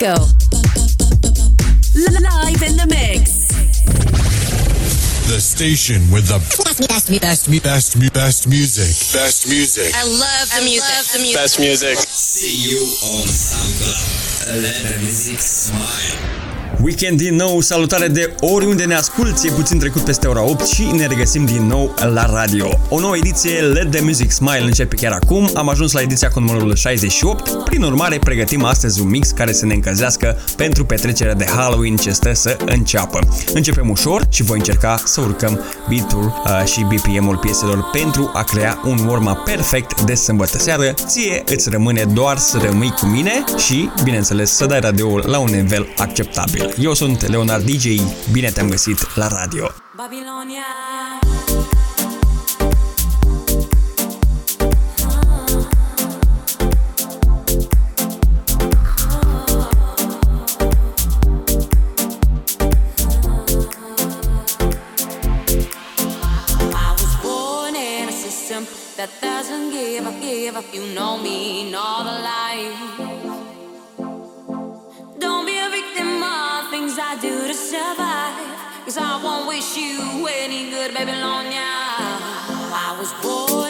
Let's go. Live in the mix. The station with the best, best, best, best, best, best music. Best music. I love the music. Best music. See you on SoundCloud. Let the music smile. Weekend din nou, salutare de oriunde ne asculti, e puțin trecut peste ora 8 și ne regăsim din nou la radio. O nouă ediție Let the Music Smile începe chiar acum, am ajuns la ediția cu numărul 68, prin urmare pregătim astăzi un mix care să ne încălzească pentru petrecerea de Halloween ce stă să înceapă. Începem ușor și voi încerca să urcăm beat-ul uh, și BPM-ul pieselor pentru a crea un warm perfect de sâmbătă seară. Ție îți rămâne doar să rămâi cu mine și, bineînțeles, să dai radioul la un nivel acceptabil. Eu sunt Leonard DJ, bine te-am găsit la radio. Babylonia. I was born in a system that doesn't give a give up. You know me, know the Cause I won't wish you any good, baby Babylonia. I was born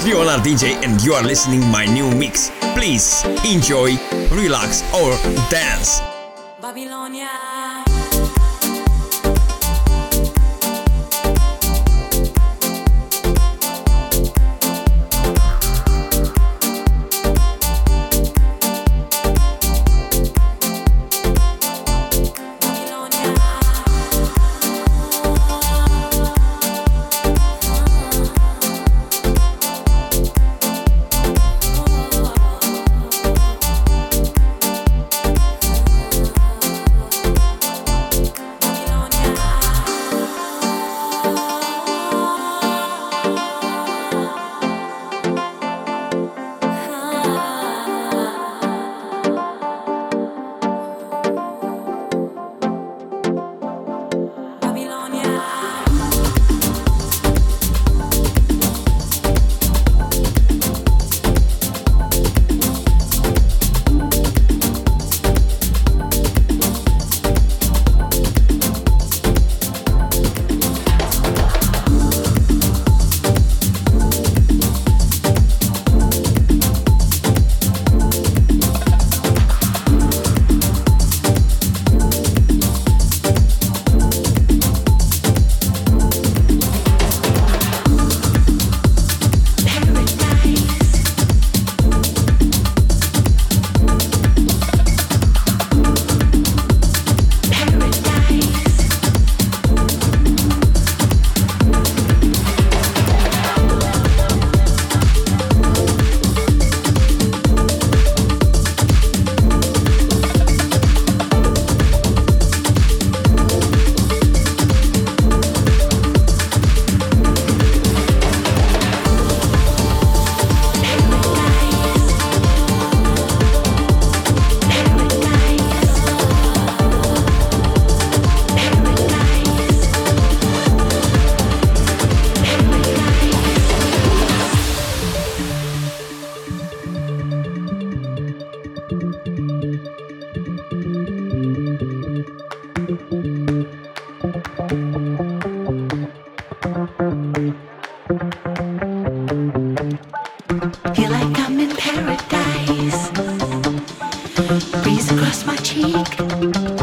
is Leonard DJ and you are listening my new mix. Please enjoy, relax or dance. Thank you.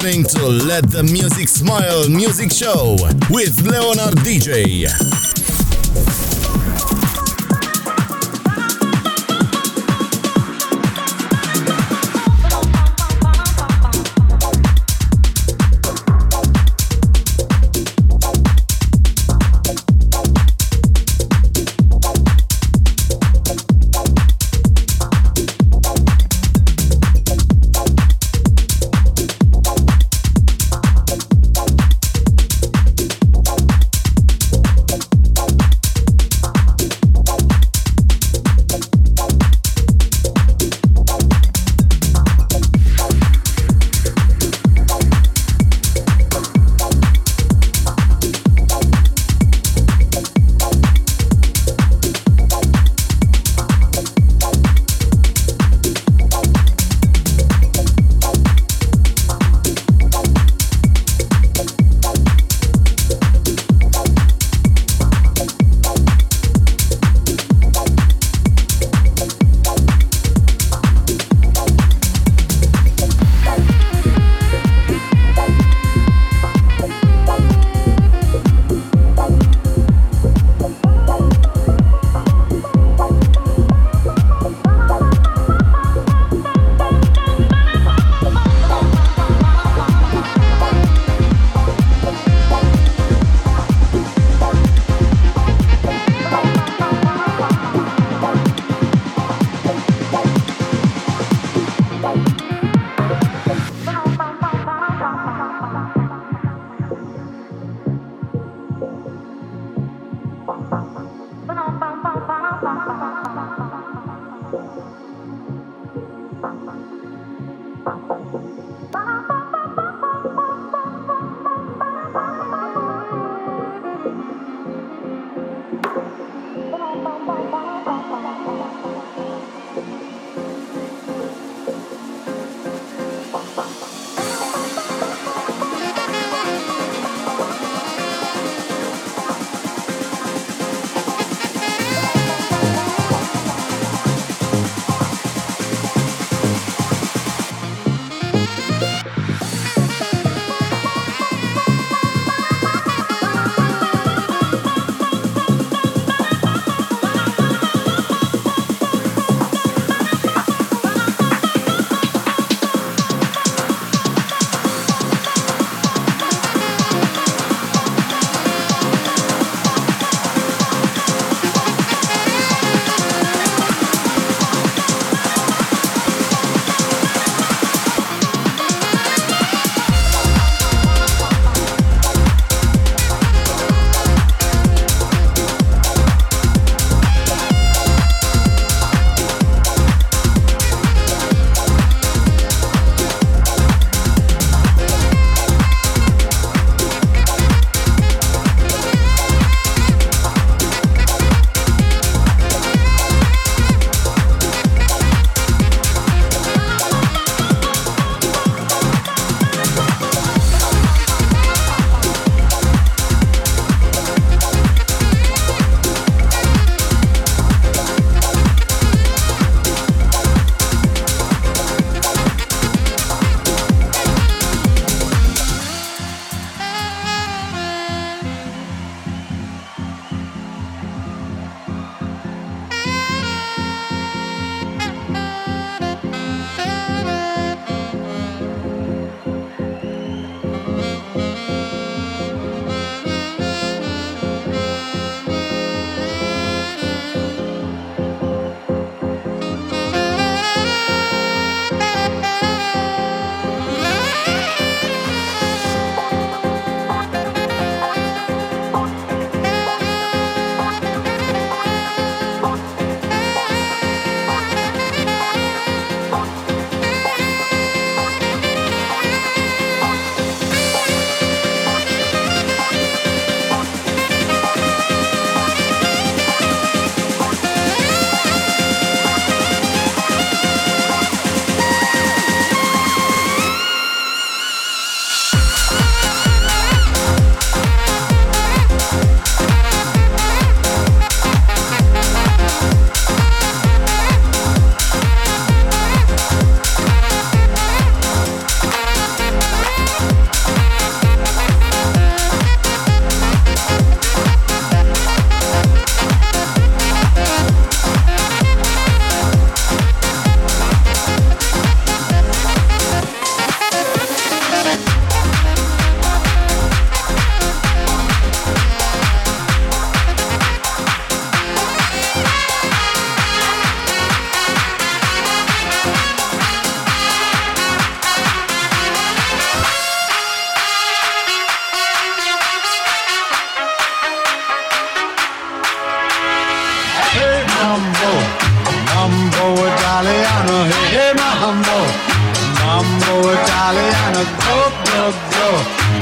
Listening to Let the Music Smile Music Show with Leonard DJ.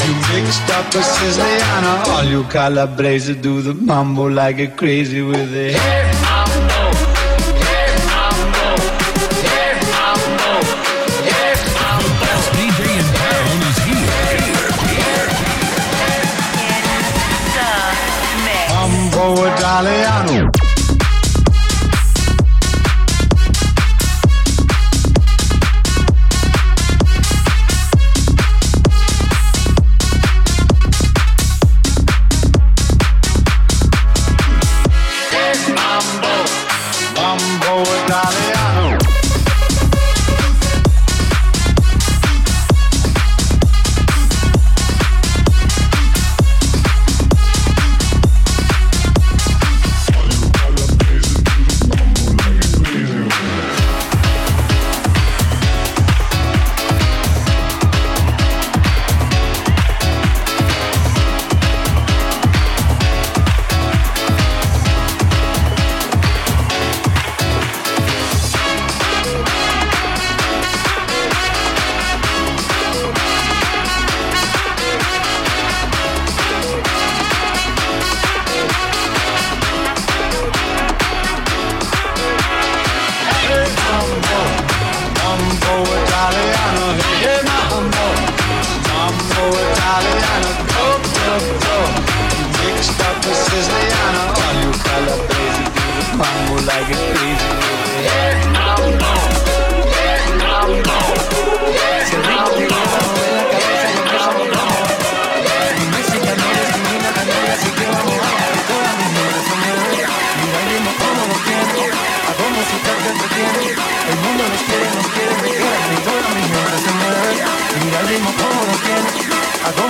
You mixed up a Siciliana, all you Calabrese do the mambo like a crazy with it.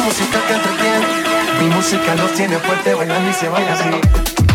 música que entretiene. Mi música los tiene fuerte bailando y se baila así.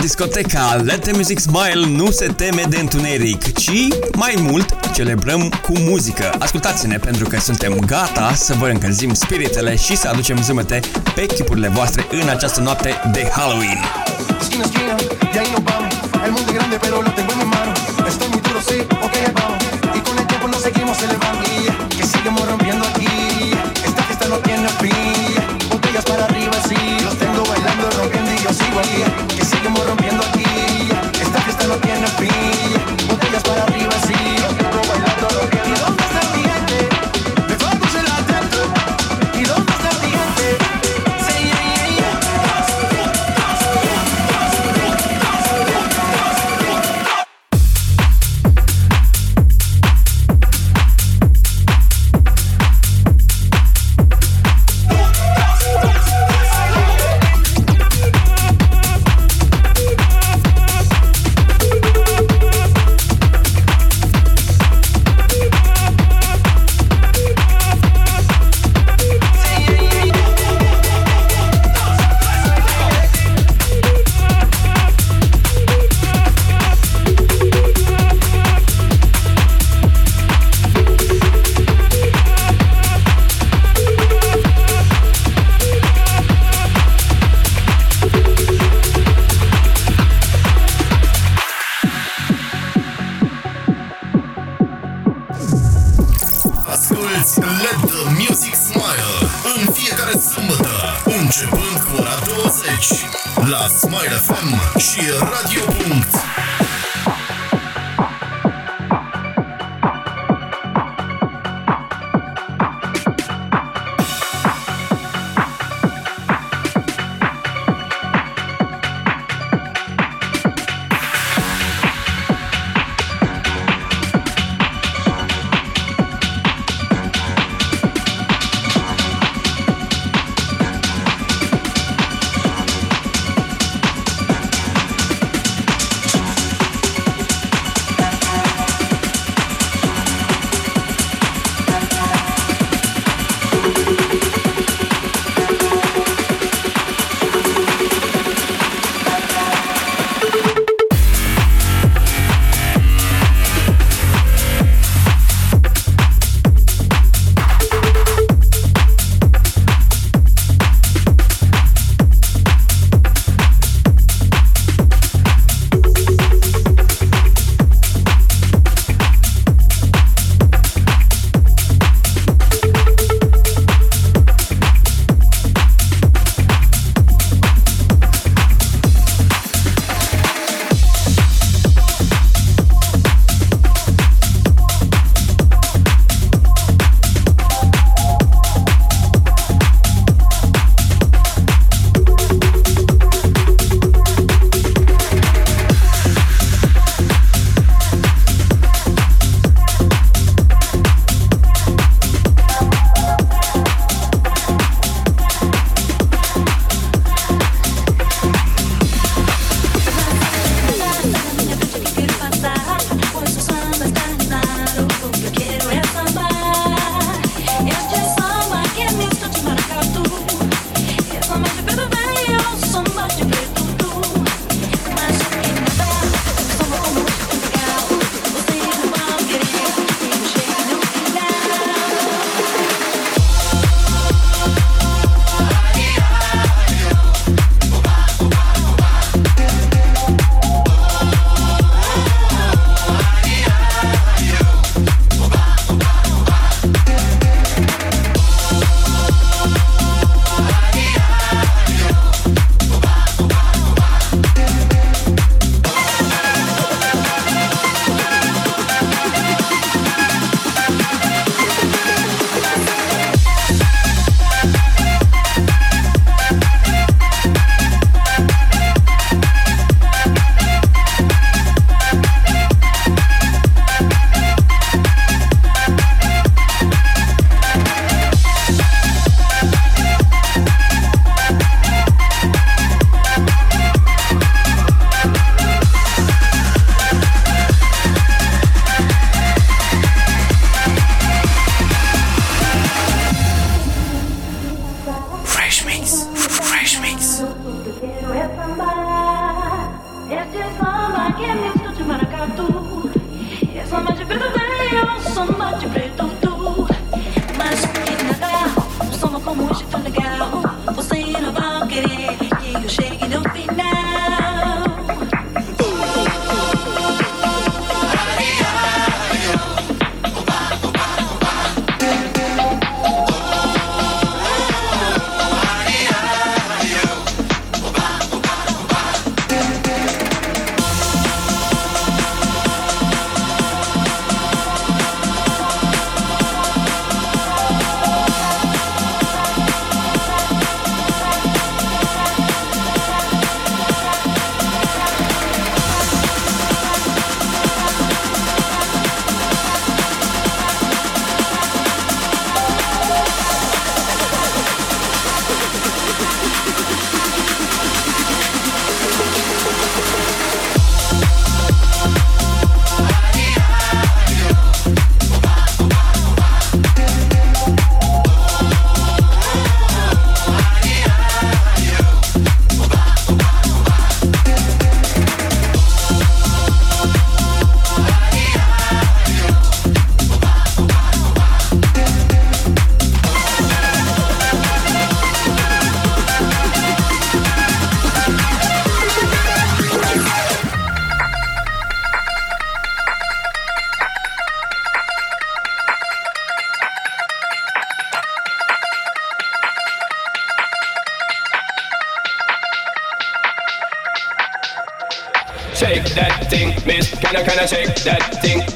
discoteca Let the Music Smile nu se teme de întuneric, ci mai mult celebrăm cu muzică. Ascultați-ne pentru că suntem gata să vă încălzim spiritele și să aducem zâmbete pe chipurile voastre în această noapte de Halloween. Estoy muy duro, sí, ok, vamos. Y con el tiempo nos seguimos elevando.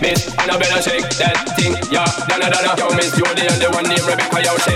That thing, miss? Annabella, shake that thing, yeah. Donna, Donna, yo, miss and the only one named Rebecca, yo, shake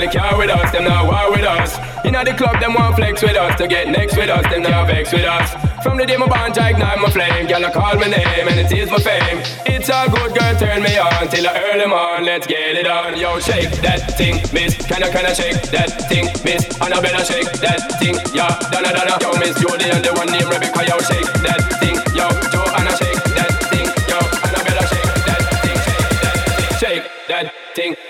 know the car with us, them not war with us. You know the club, them want flex with us, to get next with us, them not vex with us. From the day my bond, I ignite my flame, girl, I call my name and it is my fame. It's a good girl, turn me on till I earn them on, let's get it on. Yo, shake that thing, miss, can I, can I shake that thing, miss? Annabella, shake that thing, yeah, Donna, Donna, yo, miss Jody and the one named Rebecca, yo, shake that thing, yo, Joanna, shake that thing, yo, Annabella, shake that thing, shake that thing, shake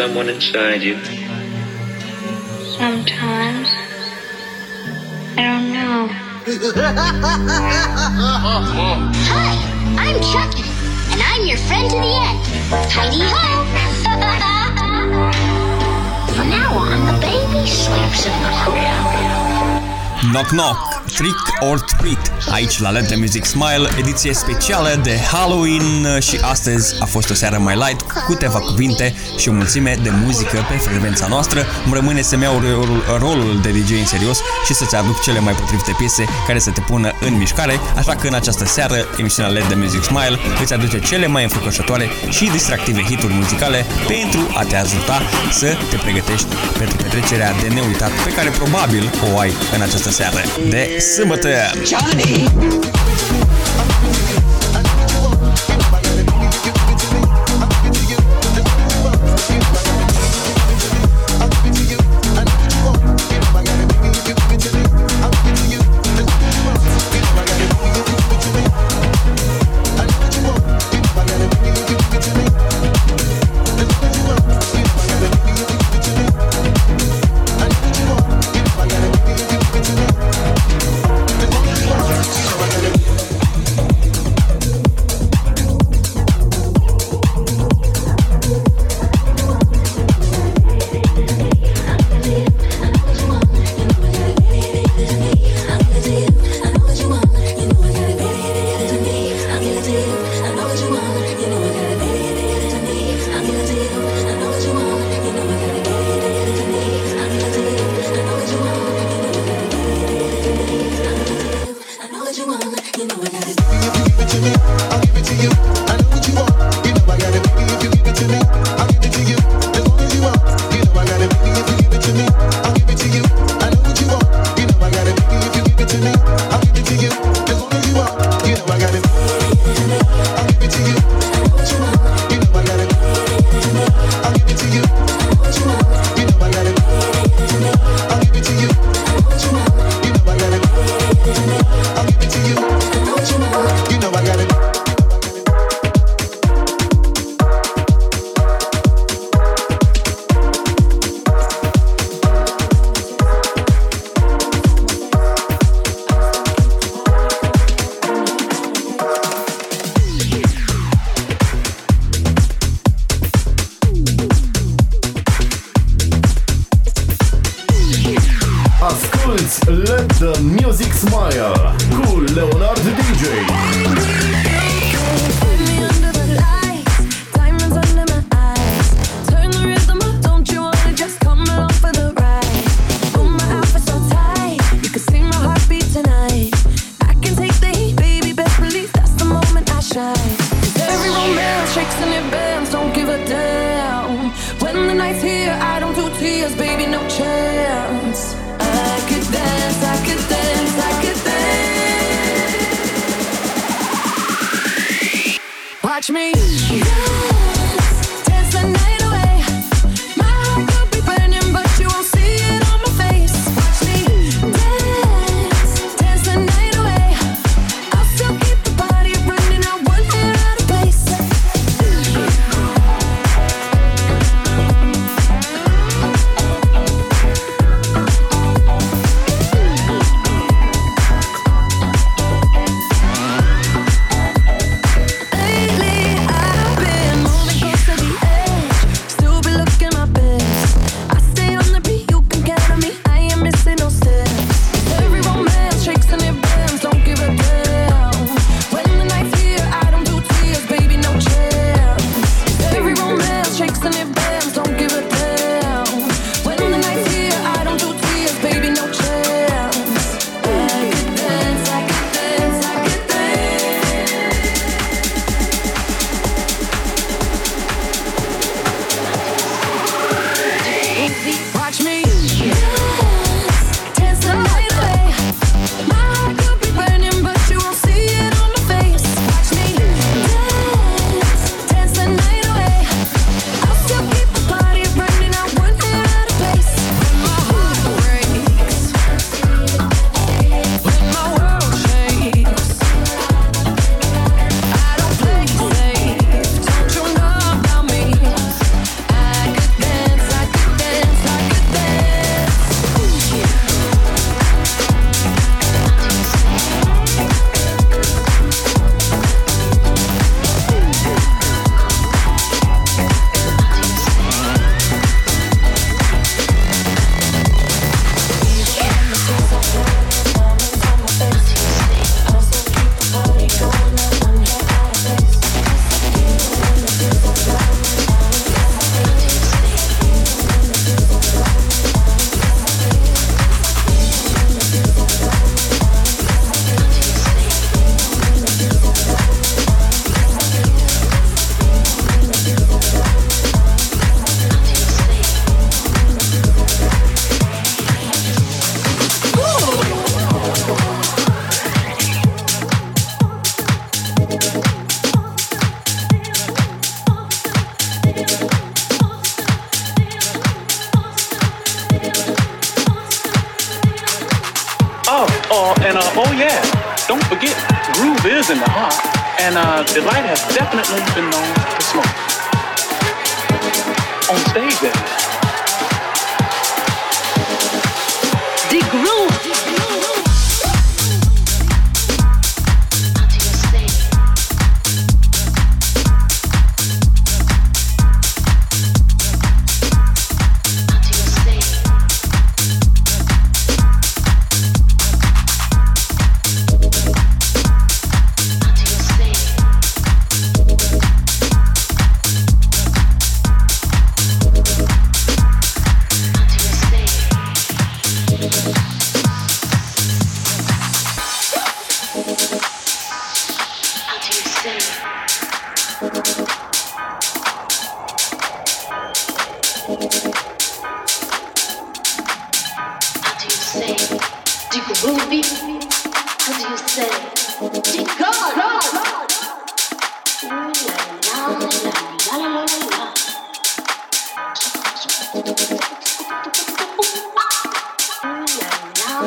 someone inside you? Sometimes. I don't know. Hi, I'm Chucky, and I'm your friend to the end. Tidy ho! From now on, the baby sleeps in the crib. Knock knock! Trick or Treat, aici la Let The Music Smile, ediție specială de Halloween și astăzi a fost o seară mai light cu câteva cuvinte și o mulțime de muzică pe frecvența noastră. Îmi rămâne să-mi iau rolul, rolul de DJ în serios și să-ți aduc cele mai potrivite piese care să te pună în mișcare, așa că în această seară emisiunea Let The Music Smile îți aduce cele mai înfricoșătoare și distractive hituri muzicale pentru a te ajuta să te pregătești pentru petrecerea de neuitat pe care probabil o ai în această seară de sâmbătă. Johnny! Asculți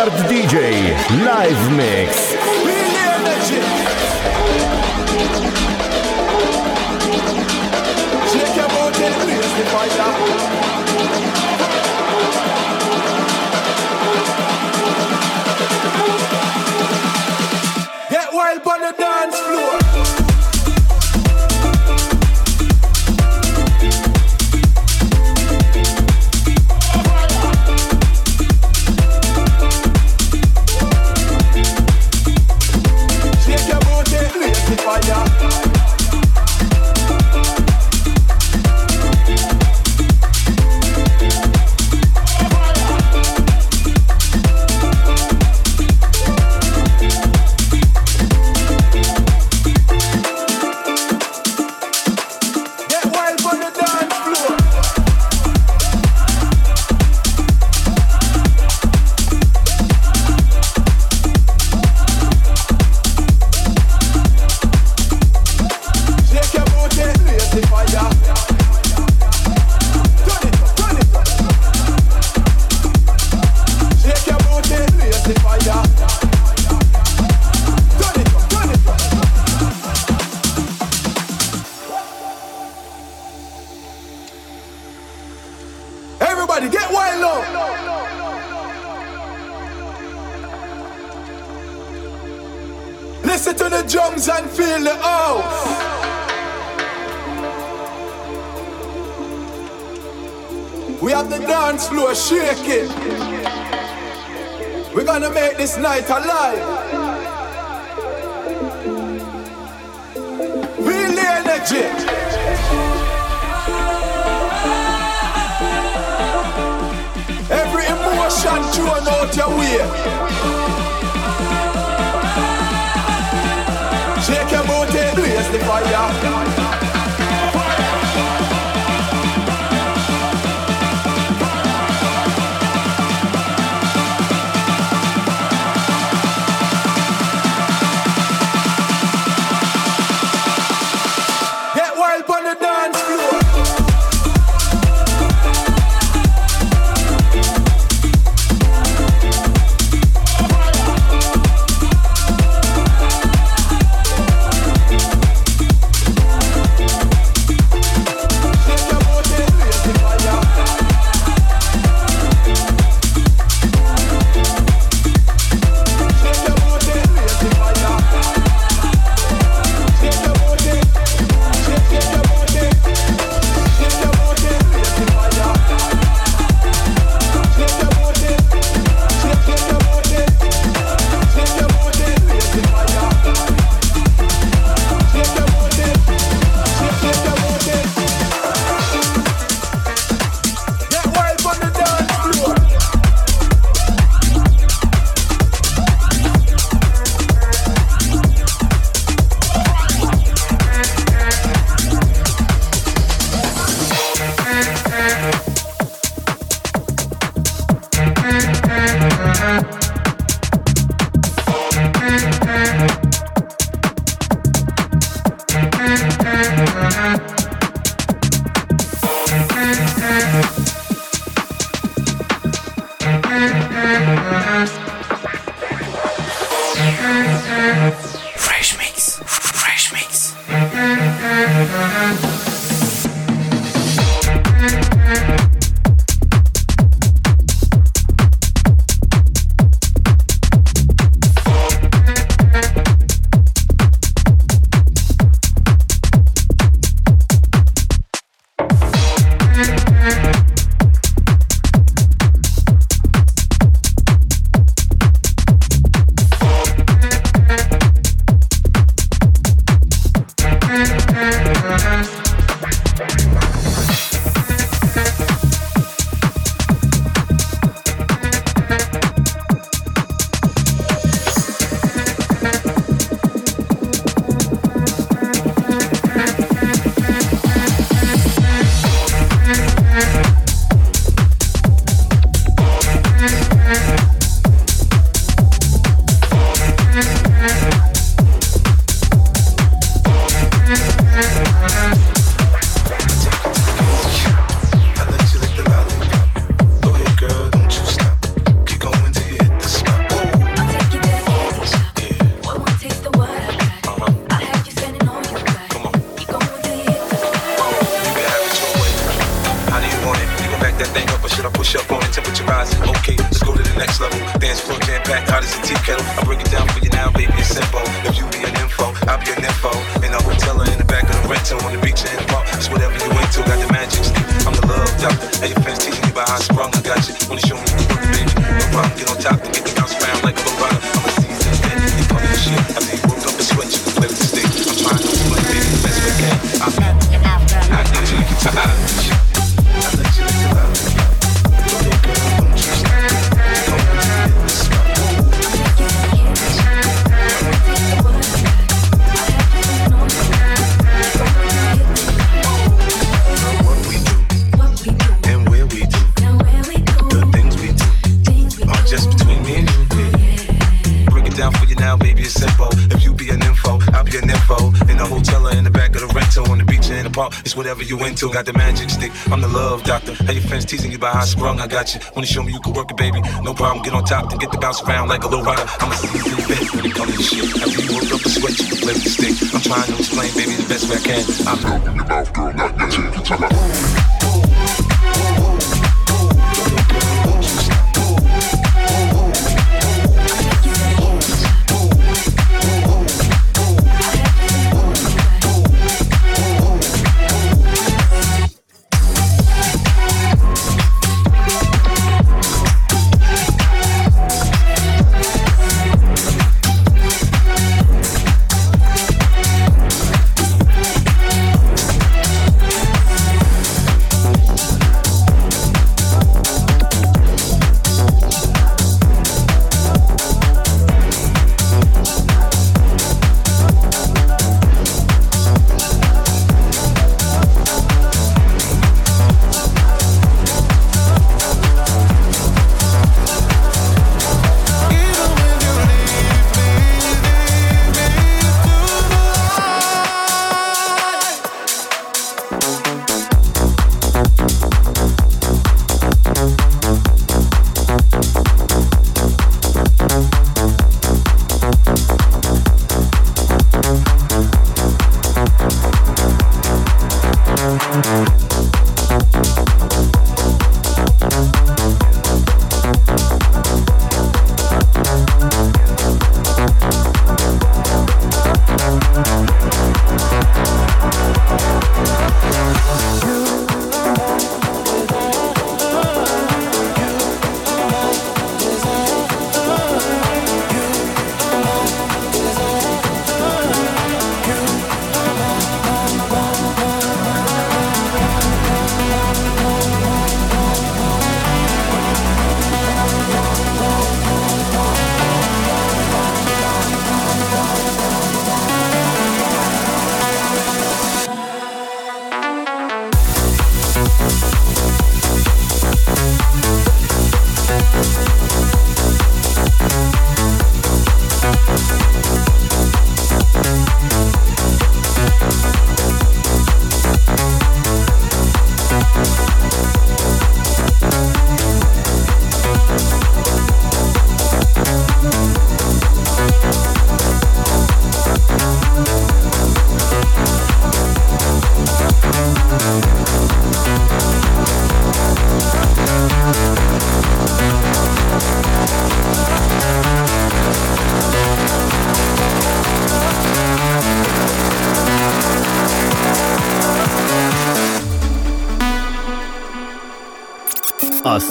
Hard DJ Live Mix. shake it. We're gonna make this night alive. Real energy. emotion thrown out your way. Shake your booty, blaze the fire. by high sprung, I got you. Wanna show me you can work it, baby? No problem, get on top, then get the bounce around like a low rider. I'm a seasoned vet when it comes to shit. After you work up the sweat, you can play the stick. I'm trying to explain, baby, the best way I can. I'm open your mouth, girl, not your teeth.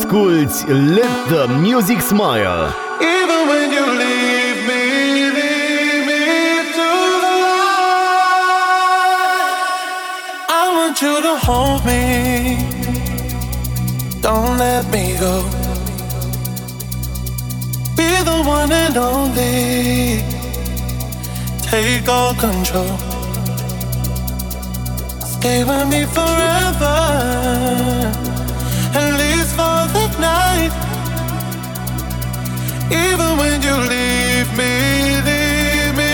Asculți Let the Music Smile Even when you leave me, leave me to the light. I want you to hold me. Don't let me go. Be the one and only. Take all control. Stay with me forever. Night. Even when you leave me, leave me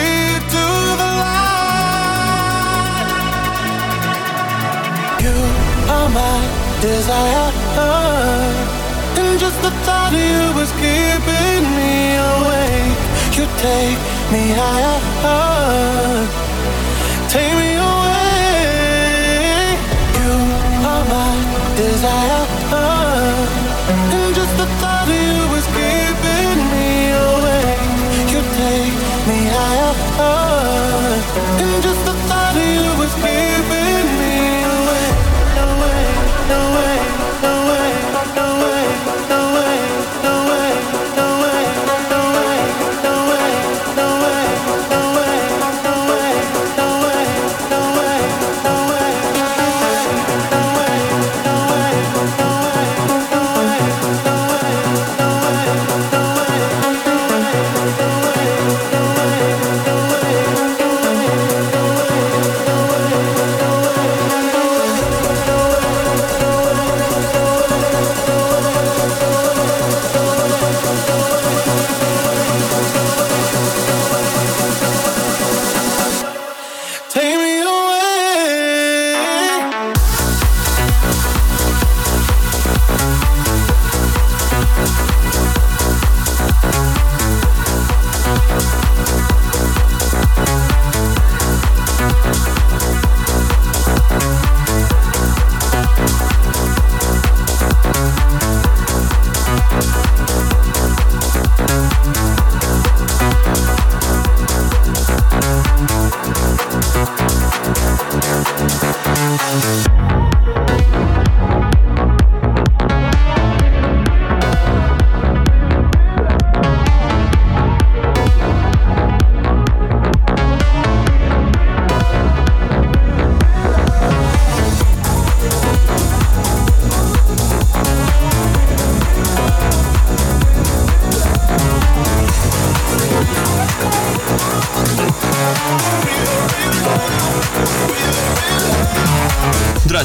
to the light. You are my desire, and just the thought of you was keeping me awake. You take me higher, take me and just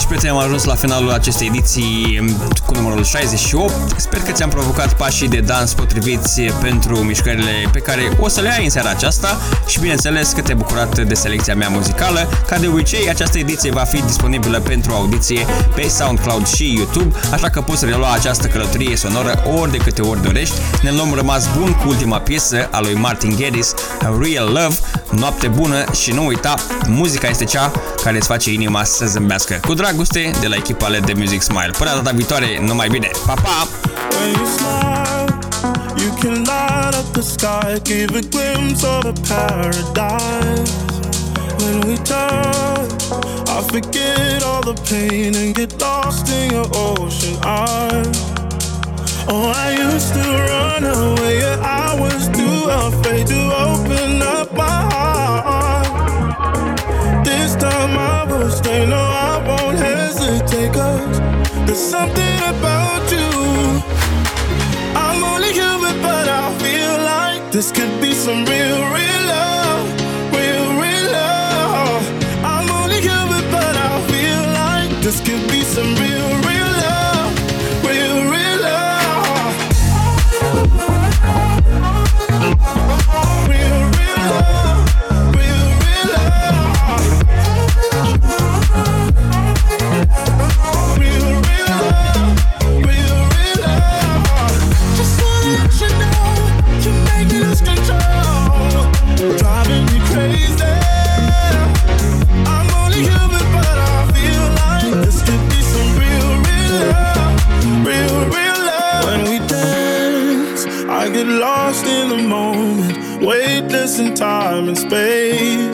Dragi prieteni, am ajuns la finalul acestei ediții cu numărul 68. Sper că ți-am provocat pașii de dans potriviți pentru mișcările pe care o să le ai în seara aceasta și bineînțeles că te-ai bucurat de selecția mea muzicală. Ca de obicei, această ediție va fi disponibilă pentru audiție pe SoundCloud și YouTube, așa că poți relua această călătorie sonoră ori de câte ori dorești. Ne luăm rămas bun cu ultima piesă a lui Martin Geddes, Real Love, noapte bună și nu uita, muzica este cea care îți face inima să zâmbească. Cu dragoste de la echipa Let The Music Smile. Până data viitoare, numai bine! Pa, pa! You can light up the sky, give a glimpse of a paradise. When we I forget all the pain and get lost in your ocean eyes. Oh, I used to run away, yeah, I was too afraid to open up my heart. This time I will stay, no, this could be some real, real in time and space.